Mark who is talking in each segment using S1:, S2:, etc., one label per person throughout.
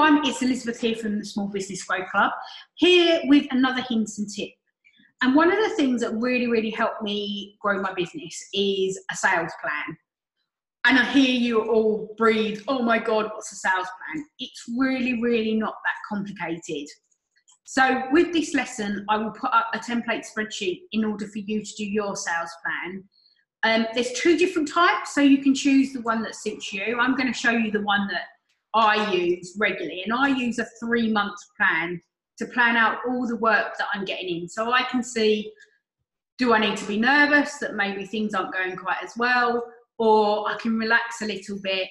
S1: everyone, it's Elizabeth here from the Small Business Growth Club, here with another hint and tip. And one of the things that really, really helped me grow my business is a sales plan. And I hear you all breathe, oh my God, what's a sales plan? It's really, really not that complicated. So, with this lesson, I will put up a template spreadsheet in order for you to do your sales plan. Um, there's two different types, so you can choose the one that suits you. I'm going to show you the one that I use regularly, and I use a three month plan to plan out all the work that I'm getting in. So I can see do I need to be nervous that maybe things aren't going quite as well, or I can relax a little bit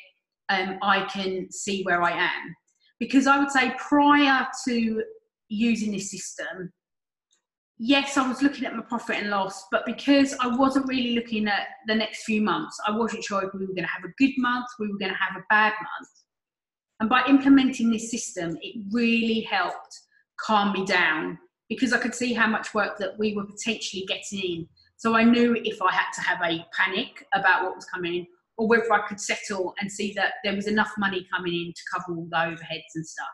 S1: and um, I can see where I am. Because I would say prior to using this system, yes, I was looking at my profit and loss, but because I wasn't really looking at the next few months, I wasn't sure if we were going to have a good month, we were going to have a bad month. And by implementing this system, it really helped calm me down because I could see how much work that we were potentially getting in. So I knew if I had to have a panic about what was coming in or whether I could settle and see that there was enough money coming in to cover all the overheads and stuff.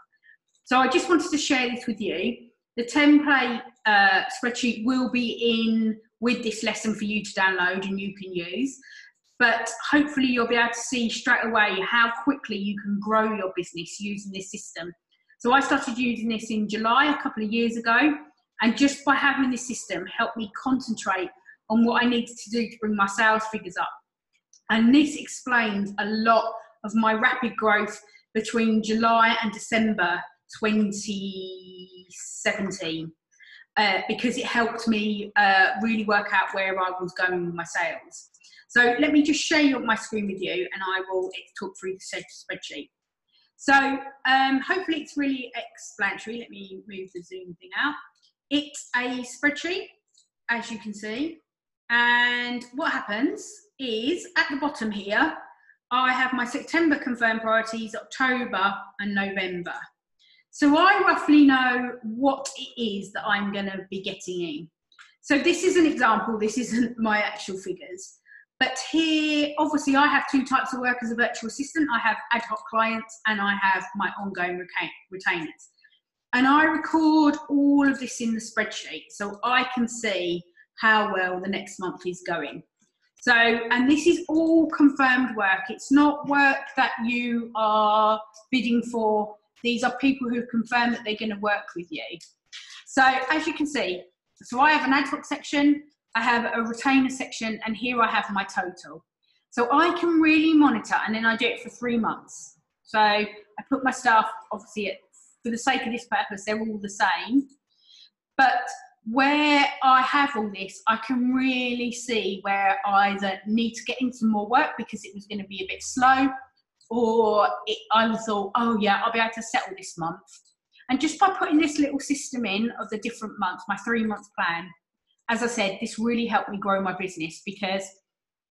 S1: So I just wanted to share this with you. The template uh, spreadsheet will be in with this lesson for you to download and you can use but hopefully you'll be able to see straight away how quickly you can grow your business using this system. So I started using this in July a couple of years ago, and just by having this system helped me concentrate on what I needed to do to bring my sales figures up. And this explains a lot of my rapid growth between July and December 2017. Uh, because it helped me uh, really work out where I was going with my sales. So let me just share my screen with you and I will talk through the spreadsheet. So um, hopefully it's really explanatory. Let me move the Zoom thing out. It's a spreadsheet, as you can see. And what happens is at the bottom here, I have my September confirmed priorities, October and November. So I roughly know what it is that I'm going to be getting in. So this is an example, this isn't my actual figures. But here, obviously, I have two types of work as a virtual assistant. I have ad hoc clients and I have my ongoing retainers. And I record all of this in the spreadsheet so I can see how well the next month is going. So, and this is all confirmed work. It's not work that you are bidding for. These are people who confirm that they're going to work with you. So, as you can see, so I have an ad hoc section, I have a retainer section, and here I have my total. So I can really monitor, and then I do it for three months. So I put my staff, obviously, at, for the sake of this purpose, they're all the same. But where I have all this, I can really see where I either need to get into more work because it was going to be a bit slow, or it, I thought, oh yeah, I'll be able to settle this month. And just by putting this little system in of the different months, my three month plan, as I said, this really helped me grow my business because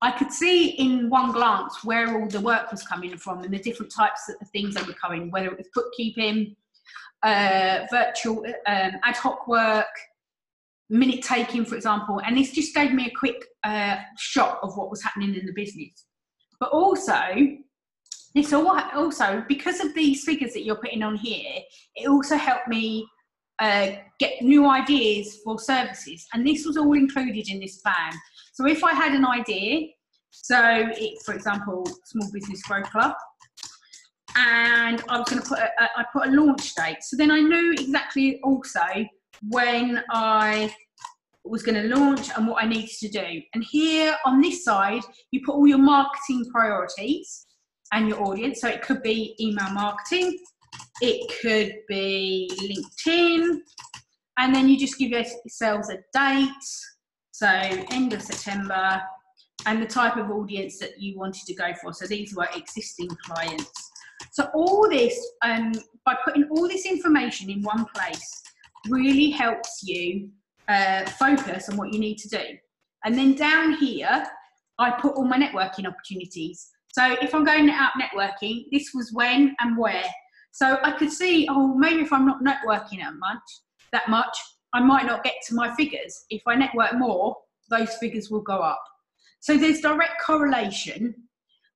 S1: I could see in one glance where all the work was coming from and the different types of things that were coming, whether it was bookkeeping, uh, virtual um, ad hoc work, minute taking, for example. And this just gave me a quick uh, shot of what was happening in the business. But also, this also because of these figures that you're putting on here, it also helped me uh, get new ideas for services. And this was all included in this plan. So if I had an idea, so it, for example, Small Business Growth Club, and I was going to put a, a, I put a launch date. So then I knew exactly also when I was going to launch and what I needed to do. And here on this side, you put all your marketing priorities and your audience. So it could be email marketing, it could be LinkedIn, and then you just give yourselves a date, so end of September, and the type of audience that you wanted to go for. So these were existing clients. So all this, um, by putting all this information in one place, really helps you uh, focus on what you need to do. And then down here, I put all my networking opportunities. So if I'm going out networking, this was when and where. So I could see, oh, maybe if I'm not networking that much, that much, I might not get to my figures. If I network more, those figures will go up. So there's direct correlation.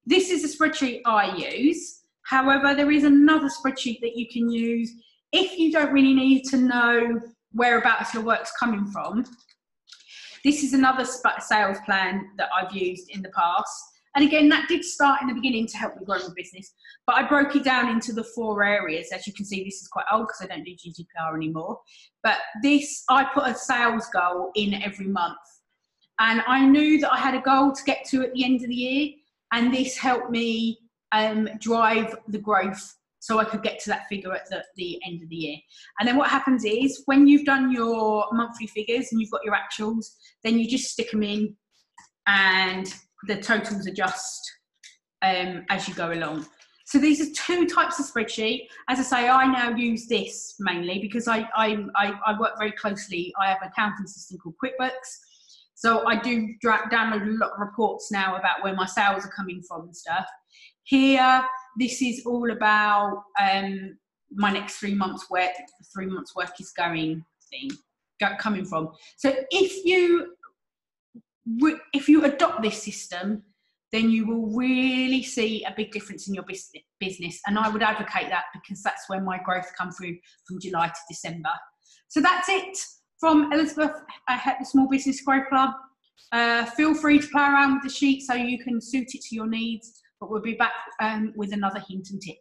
S1: This is a spreadsheet I use. However, there is another spreadsheet that you can use if you don't really need to know whereabouts your work's coming from. This is another sales plan that I've used in the past. And again, that did start in the beginning to help me grow my business, but I broke it down into the four areas. As you can see, this is quite old because I don't do GDPR anymore. But this, I put a sales goal in every month. And I knew that I had a goal to get to at the end of the year. And this helped me um, drive the growth so I could get to that figure at the, the end of the year. And then what happens is when you've done your monthly figures and you've got your actuals, then you just stick them in and the totals adjust um, as you go along. So these are two types of spreadsheet. As I say, I now use this mainly because I, I, I, I work very closely. I have an accounting system called QuickBooks. So I do download a lot of reports now about where my sales are coming from and stuff. Here, this is all about um, my next three months work, three months work is going thing, coming from. So if you if you adopt this system, then you will really see a big difference in your business. And I would advocate that because that's where my growth come through from July to December. So that's it from Elizabeth at the Small Business Growth Club. Uh, feel free to play around with the sheet so you can suit it to your needs, but we'll be back um, with another hint and tip.